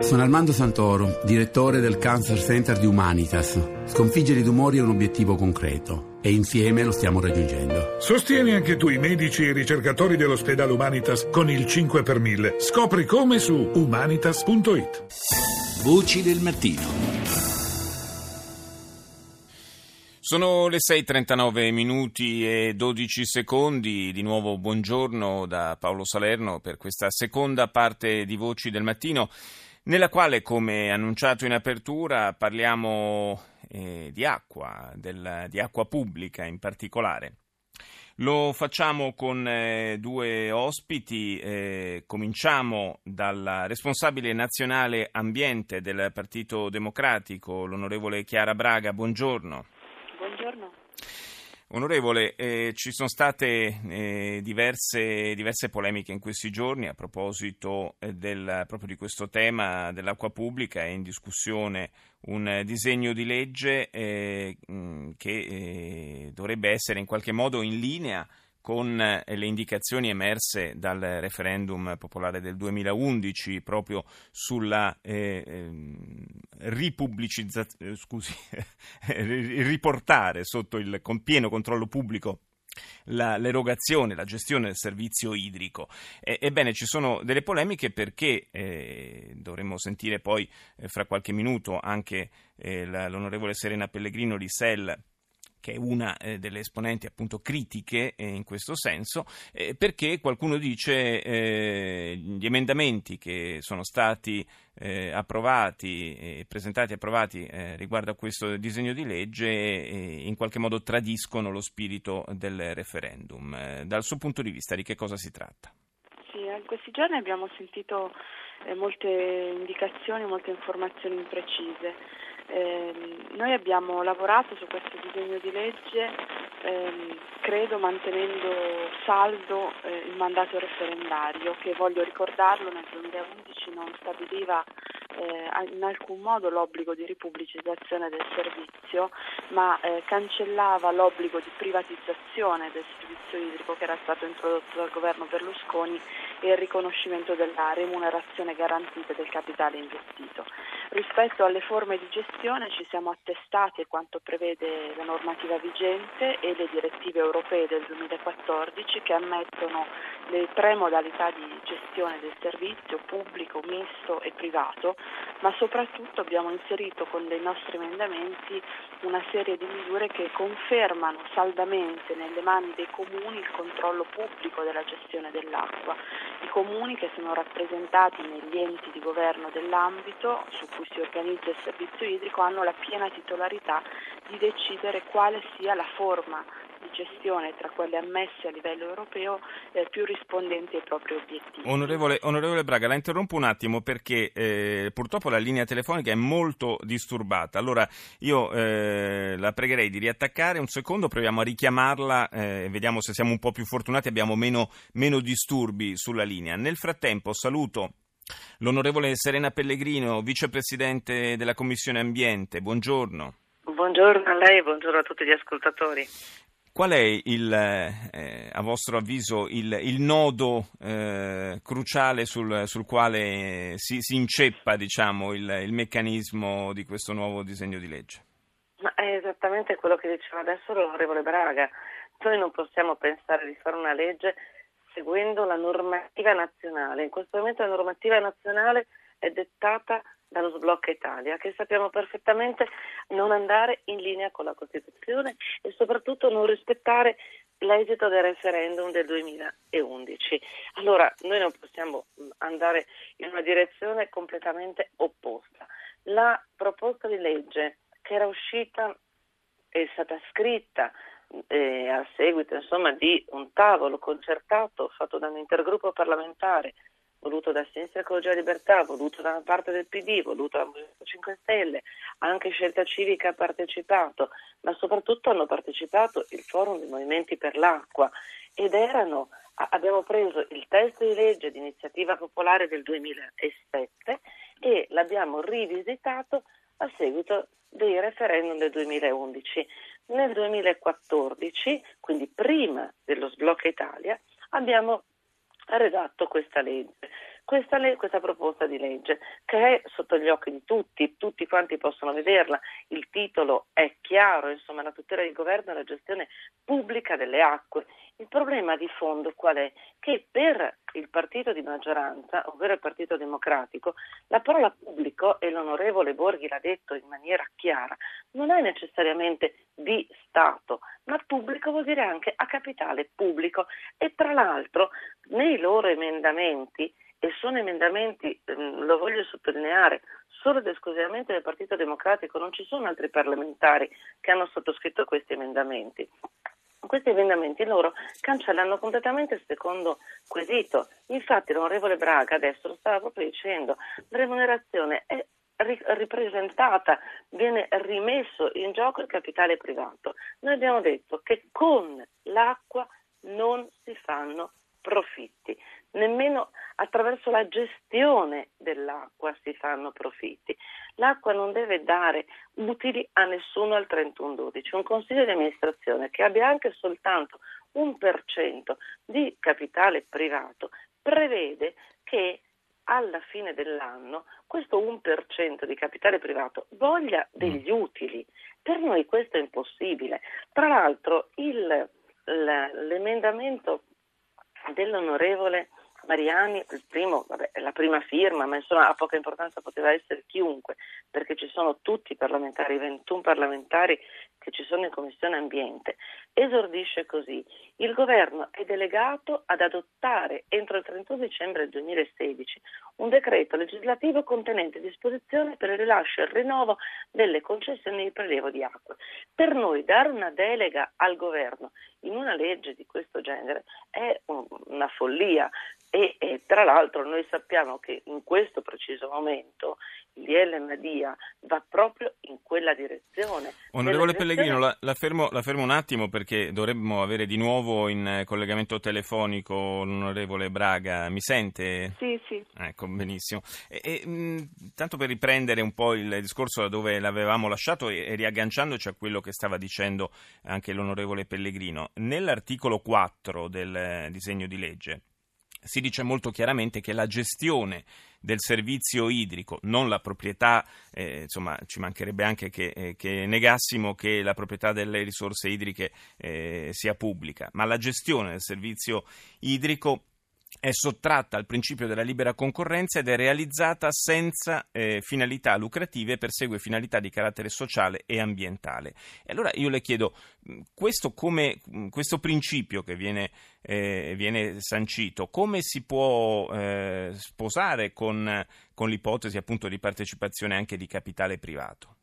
Sono Armando Santoro, direttore del Cancer Center di Humanitas. Sconfiggere i tumori è un obiettivo concreto e insieme lo stiamo raggiungendo. Sostieni anche tu i medici e i ricercatori dell'ospedale Humanitas con il 5 per 1000. Scopri come su humanitas.it. Voci del mattino. Sono le 6.39 minuti e 12 secondi, di nuovo buongiorno da Paolo Salerno per questa seconda parte di Voci del Mattino nella quale, come annunciato in apertura, parliamo eh, di acqua, del, di acqua pubblica in particolare. Lo facciamo con eh, due ospiti, eh, cominciamo dalla responsabile nazionale ambiente del Partito Democratico, l'onorevole Chiara Braga. Buongiorno. Onorevole, eh, ci sono state eh, diverse, diverse, polemiche in questi giorni a proposito eh, del, proprio di questo tema dell'acqua pubblica. È in discussione un disegno di legge eh, che eh, dovrebbe essere in qualche modo in linea con eh, le indicazioni emerse dal referendum popolare del 2011 proprio sulla eh, ehm, ripubblicizzazione, scusi, riportare sotto il pieno controllo pubblico la, l'erogazione, la gestione del servizio idrico. E, ebbene, ci sono delle polemiche perché eh, dovremmo sentire poi eh, fra qualche minuto anche eh, l'onorevole Serena Pellegrino di SEL che è una eh, delle esponenti appunto critiche eh, in questo senso, eh, perché qualcuno dice eh, gli emendamenti che sono stati eh, approvati e presentati e approvati eh, riguardo a questo disegno di legge in qualche modo tradiscono lo spirito del referendum. dal suo punto di vista di che cosa si tratta? Sì, in questi giorni abbiamo sentito molte indicazioni, molte informazioni imprecise. Eh, noi abbiamo lavorato su questo disegno di legge, ehm, credo mantenendo saldo eh, il mandato referendario che voglio ricordarlo nel 2011 non stabiliva eh, in alcun modo l'obbligo di ripubblicizzazione del servizio, ma eh, cancellava l'obbligo di privatizzazione del servizio idrico che era stato introdotto dal governo Berlusconi e il riconoscimento della remunerazione garantita del capitale investito. Rispetto alle forme di gestione ci siamo attestati a quanto prevede la normativa vigente e le direttive europee del 2014 che ammettono le tre modalità di gestione del servizio pubblico, misto e privato, ma soprattutto abbiamo inserito con dei nostri emendamenti una serie di misure che confermano saldamente nelle mani dei comuni il controllo pubblico della gestione dell'acqua. I comuni che sono rappresentati negli enti di governo dell'ambito su cui si organizza il servizio idrico hanno la piena titolarità di decidere quale sia la forma di gestione tra quelle ammesse a livello europeo eh, più rispondenti ai propri obiettivi. Onorevole, onorevole Braga, la interrompo un attimo perché eh, purtroppo la linea telefonica è molto disturbata. Allora io eh, la pregherei di riattaccare un secondo, proviamo a richiamarla e eh, vediamo se siamo un po' più fortunati, abbiamo meno, meno disturbi sulla linea. Nel frattempo saluto l'onorevole Serena Pellegrino, vicepresidente della Commissione Ambiente. Buongiorno. Buongiorno a lei e buongiorno a tutti gli ascoltatori. Qual è il, eh, a vostro avviso il, il nodo eh, cruciale sul, sul quale si, si inceppa diciamo, il, il, meccanismo di questo nuovo disegno di legge? Ma è esattamente quello che diceva adesso l'onorevole Braga. Noi non possiamo pensare di fare una legge seguendo la normativa nazionale. In questo momento la normativa nazionale è dettata dallo sblocco Italia, che sappiamo perfettamente non andare in linea con la Costituzione e soprattutto non rispettare l'esito del referendum del 2011. Allora noi non possiamo andare in una direzione completamente opposta. La proposta di legge che era uscita è stata scritta eh, a seguito insomma, di un tavolo concertato fatto da un intergruppo parlamentare voluto da Sinistra Ecologia Libertà, voluto da una parte del PD, voluto da Movimento 5 Stelle, anche Scelta Civica ha partecipato, ma soprattutto hanno partecipato il Forum dei Movimenti per l'Acqua ed erano, abbiamo preso il testo di legge di iniziativa popolare del 2007 e l'abbiamo rivisitato a seguito dei referendum del 2011. Nel 2014, quindi prima dello sblocco Italia, abbiamo ha redatto questa legge questa, questa, proposta di legge che è sotto gli occhi di tutti, tutti quanti possono vederla, il titolo è chiaro, insomma la tutela del governo e la gestione pubblica delle acque. Il problema di fondo qual è? Che per il partito di maggioranza, ovvero il Partito Democratico, la parola pubblico, e l'onorevole Borghi l'ha detto in maniera chiara, non è necessariamente di Stato, ma pubblico vuol dire anche a capitale pubblico. E tra l'altro nei loro emendamenti e sono emendamenti, ehm, lo voglio sottolineare, solo ed esclusivamente del Partito Democratico, non ci sono altri parlamentari che hanno sottoscritto questi emendamenti. Questi emendamenti loro cancellano completamente il secondo quesito. Infatti l'onorevole Braga adesso lo stava proprio dicendo, la remunerazione è ripresentata, viene rimesso in gioco il capitale privato. Noi abbiamo detto che con l'acqua non si fanno profitti nemmeno attraverso la gestione dell'acqua si fanno profitti. L'acqua non deve dare utili a nessuno al 31-12. Un consiglio di amministrazione che abbia anche soltanto un per cento di capitale privato prevede che alla fine dell'anno questo 1% di capitale privato voglia degli mm. utili. Per noi questo è impossibile. Tra l'altro il, l'emendamento dell'onorevole Mariani, il primo, vabbè, la prima firma, ma insomma ha poca importanza, poteva essere chiunque, perché ci sono tutti i parlamentari, 21 parlamentari che ci sono in Commissione Ambiente, esordisce così. Il governo è delegato ad adottare entro il 31 dicembre 2016 un decreto legislativo contenente disposizioni per il rilascio e il rinnovo delle concessioni di prelievo di acque. Per noi dare una delega al governo in una legge di questo genere è una follia e, e, tra l'altro noi sappiamo che in questo preciso momento l'IL Madia va proprio in quella direzione. Onorevole Pellegrino, la, la, fermo, la, fermo, un attimo perché dovremmo avere di nuovo in collegamento telefonico l'onorevole Braga. Mi sente? Sì, sì. Ecco, benissimo. E, e, mh, tanto per riprendere un po' il discorso da dove l'avevamo lasciato e, e riagganciandoci a quello che stava dicendo anche l'onorevole Pellegrino, nell'articolo 4 del disegno di legge si dice molto chiaramente che la gestione del servizio idrico, non la proprietà, eh, insomma ci mancherebbe anche che, eh, che, negassimo che la proprietà delle risorse idriche eh, sia pubblica, ma la gestione del servizio idrico è sottratta al principio della libera concorrenza ed è realizzata senza eh, finalità lucrative e persegue finalità di carattere sociale e ambientale. E allora io le chiedo, questo, come, questo principio che viene, eh, viene, sancito, come si può eh, sposare con, con l'ipotesi appunto di partecipazione anche di capitale privato?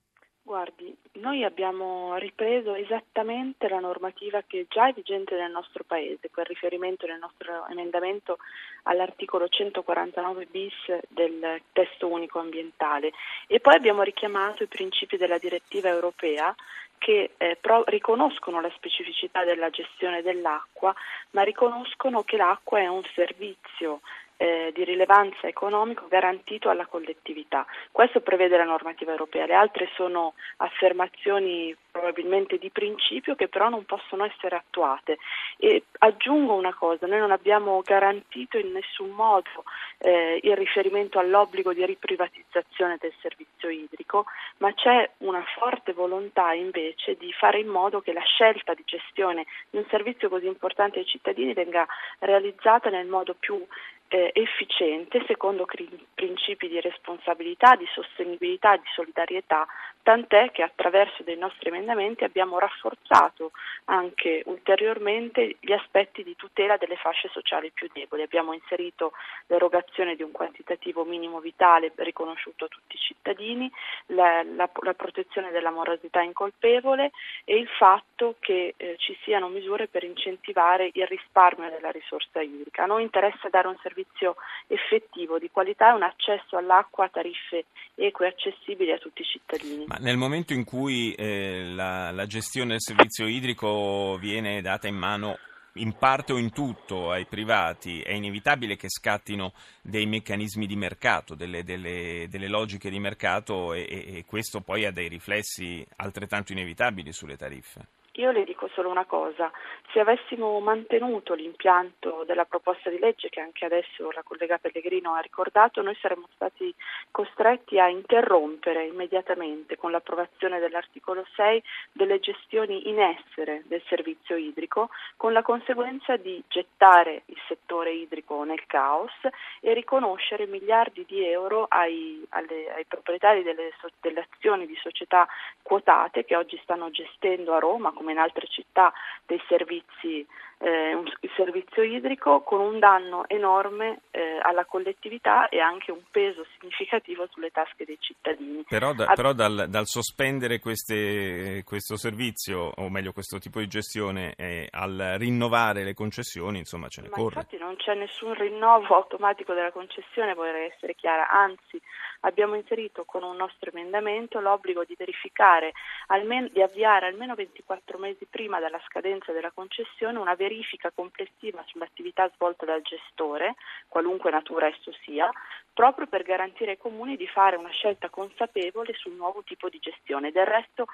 Guardi, noi abbiamo ripreso esattamente la normativa che già è vigente nel nostro Paese, quel riferimento nel nostro emendamento all'articolo 149 bis del testo unico ambientale. E poi abbiamo richiamato i principi della direttiva europea che eh, pro- riconoscono la specificità della gestione dell'acqua, ma riconoscono che l'acqua è un servizio eh, di rilevanza economica garantito alla collettività. Questo prevede la normativa europea, le altre sono affermazioni probabilmente di principio che però non possono essere attuate. E aggiungo una cosa, noi non abbiamo garantito in nessun modo eh, il riferimento all'obbligo di riprivatizzazione del servizio idrico, ma c'è una forte volontà invece di fare in modo che la scelta di gestione di un servizio così importante ai cittadini venga realizzata nel modo più eh, efficiente secondo cri- principi di responsabilità, di sostenibilità, di solidarietà, tant'è che attraverso dei nostri emendamenti abbiamo rafforzato anche ulteriormente gli aspetti di tutela delle fasce sociali più deboli. Abbiamo inserito l'erogazione di un quantitativo minimo vitale riconosciuto a tutti i cittadini, la, la, la protezione della morosità incolpevole e il fatto che eh, ci siano misure per incentivare il risparmio della risorsa idrica. A noi interessa dare un servizio servizio effettivo, di qualità e un accesso all'acqua a tariffe eque accessibili a tutti i cittadini. Ma nel momento in cui eh, la, la gestione del servizio idrico viene data in mano in parte o in tutto ai privati, è inevitabile che scattino dei meccanismi di mercato, delle, delle, delle logiche di mercato e, e, questo poi ha dei riflessi altrettanto inevitabili sulle tariffe. Io le dico solo una cosa, se avessimo mantenuto l'impianto della proposta di legge che anche adesso la collega Pellegrino ha ricordato, noi saremmo stati costretti a interrompere immediatamente con l'approvazione dell'articolo 6 delle gestioni in essere del servizio idrico, con la conseguenza di gettare il settore idrico nel caos e riconoscere miliardi di euro ai, alle, ai proprietari delle, delle azioni di società quotate che oggi stanno gestendo a Roma come in altre città dei servizi eh, un, il servizio idrico con un danno enorme eh, alla collettività e anche un peso significativo sulle tasche dei cittadini. Però, da, però dal, dal, sospendere queste, questo servizio, o meglio questo tipo di gestione, eh, al rinnovare le concessioni, insomma ce ne Ma corre. Infatti non c'è nessun rinnovo automatico della concessione, vorrei essere chiara, anzi abbiamo inserito con un nostro emendamento l'obbligo di verificare, almeno, di avviare almeno 24 mesi prima della scadenza della concessione una verifica complessiva sull'attività svolta dal gestore, qualunque natura esso sia, proprio per garantire ai comuni di fare una scelta consapevole sul nuovo tipo di gestione. Del resto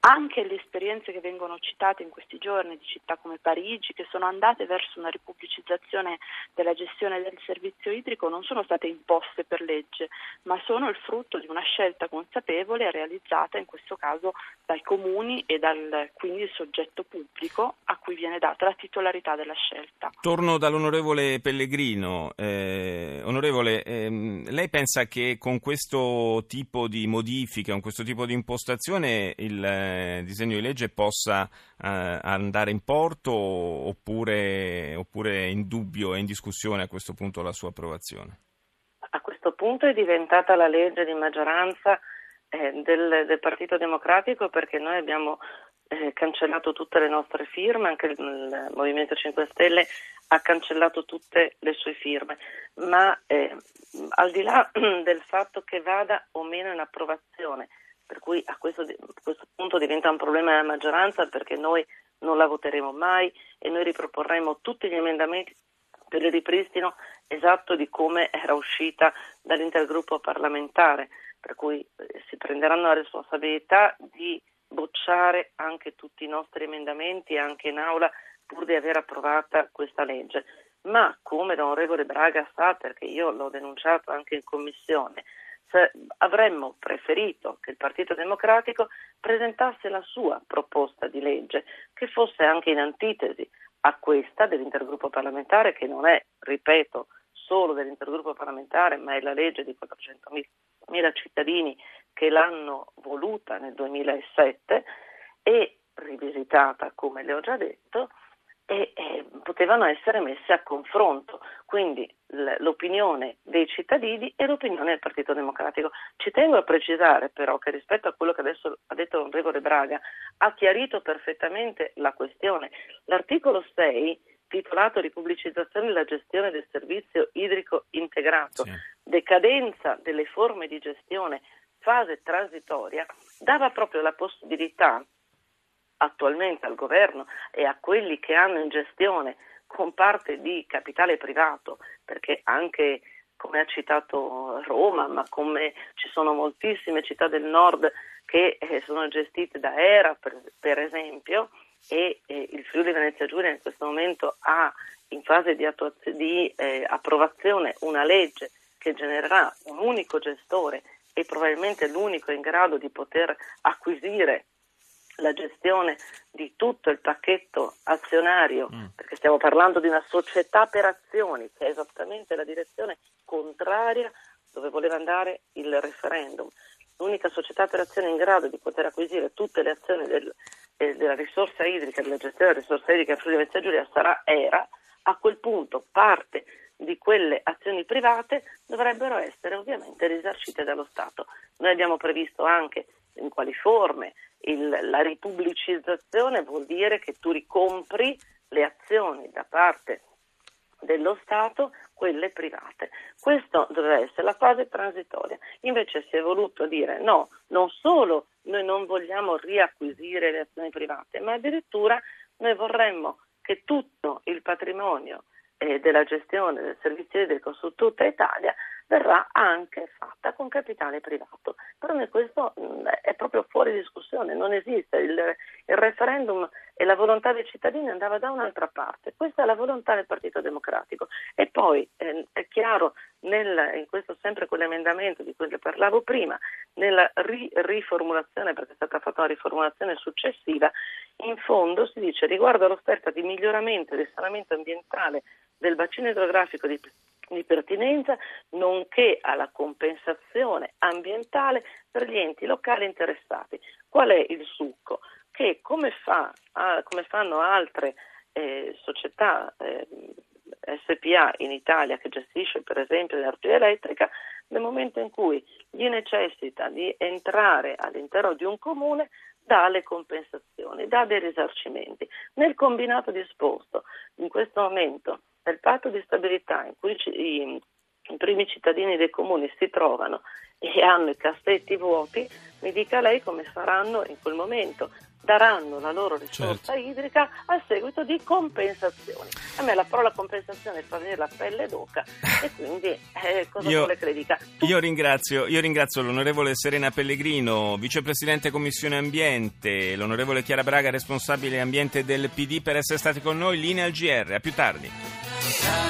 anche le esperienze che vengono citate in questi giorni di città come Parigi, che sono andate verso una ripubblicizzazione della gestione del servizio idrico, non sono state imposte per legge, ma sono il frutto di una scelta consapevole realizzata in questo caso dai comuni e dal quindi il soggetto pubblico a cui viene data la titolarità della scelta. Torno dall'onorevole Pellegrino. Eh, onorevole, ehm, lei pensa che con questo tipo di modifica, con questo tipo di impostazione il eh, disegno di legge possa eh, andare in porto oppure, oppure è in dubbio, è in discussione a questo punto la sua approvazione? A questo punto è diventata la legge di maggioranza eh, del, del, Partito Democratico perché noi abbiamo eh, cancellato tutte le nostre firme, anche il, il, Movimento 5 Stelle ha cancellato tutte le sue firme, ma eh, al di là del fatto che vada o meno in approvazione per cui a questo, a questo punto diventa un problema della maggioranza perché noi non la voteremo mai e noi riproporremo tutti gli emendamenti per il ripristino esatto di come era uscita dall'intergruppo parlamentare, per cui eh, si prenderanno la responsabilità di bocciare anche tutti i nostri emendamenti anche in aula pur di aver approvata questa legge. Ma come l'onorevole Braga sa, perché io l'ho denunciato anche in commissione, avremmo preferito che il Partito Democratico presentasse la sua proposta di legge, che fosse anche in antitesi a questa dell'intergruppo parlamentare, che non è, ripeto, solo dell'intergruppo parlamentare, ma è la legge di 400.000 cittadini che l'hanno voluta nel 2007 e rivisitata, come le ho già detto, e, e potevano essere messe a confronto, quindi l'opinione dei cittadini e l'opinione del Partito Democratico. Ci tengo a precisare però che rispetto a quello che adesso ha detto l'onorevole Braga ha chiarito perfettamente la questione. L'articolo 6 titolato Ripubblicizzazione e la gestione del servizio idrico integrato, sì. decadenza delle forme di gestione, fase transitoria, dava proprio la possibilità attualmente al governo e a quelli che hanno in gestione con parte di capitale privato, perché anche come ha citato Roma, ma come ci sono moltissime città del nord che eh, sono gestite da ERA, per, per esempio, e eh, il Friuli Venezia Giulia in questo momento ha in fase di, attuaz- di eh, approvazione una legge che genererà un unico gestore e probabilmente l'unico in grado di poter acquisire la gestione di tutto il pacchetto azionario, mm. perché stiamo parlando di una società per azioni, che è esattamente la direzione contraria dove voleva andare il referendum. L'unica società per azioni in grado di poter acquisire tutte le azioni del, eh, della risorsa idrica, della gestione della risorsa idrica in Friuli Venezia Giulia sarà ERA, a quel punto parte di quelle azioni private dovrebbero essere ovviamente risarcite dallo Stato. Noi abbiamo previsto anche in quali forme il, la ripubblicizzazione vuol dire che tu ricompri le azioni da parte dello Stato, quelle private. Questa doveva essere la fase transitoria. Invece si è voluto dire no, non solo noi non vogliamo riacquisire le azioni private, ma addirittura noi vorremmo che tutto il patrimonio eh, della gestione del servizio idrico su tutta Italia verrà anche fatta con capitale privato. Per me questo mh, è proprio fuori discussione, non esiste. Il, il referendum e la volontà dei cittadini andava da un'altra parte. Questa è la volontà del Partito Democratico. E poi eh, è chiaro nel, in questo sempre quell'emendamento di cui parlavo prima, nella ri- riformulazione, perché è stata fatta una riformulazione successiva, in fondo si dice riguardo all'offerta di miglioramento e risanamento ambientale del bacino idrografico di, di pertinenza, nonché alla compensazione ambientale per gli enti locali interessati. Qual è il succo? Che come, fa, come fanno altre eh, società eh, SPA in Italia che gestisce per esempio l'energia elettrica, nel momento in cui gli necessita di entrare all'interno di un comune, dà le compensazioni, dà dei risarcimenti. Nel combinato disposto, in questo momento, nel patto di stabilità in cui i, i primi cittadini dei comuni si trovano e hanno i cassetti vuoti, mi dica lei come faranno in quel momento daranno la loro risorsa certo. idrica a seguito di compensazioni. A me la parola compensazione fa venire la pelle d'oca e quindi eh, cosa io, vuole che le dica? Io ringrazio, io ringrazio l'onorevole Serena Pellegrino, vicepresidente Commissione Ambiente, l'onorevole Chiara Braga, responsabile ambiente del PD per essere stati con noi. Linea al GR, a più tardi. Yeah.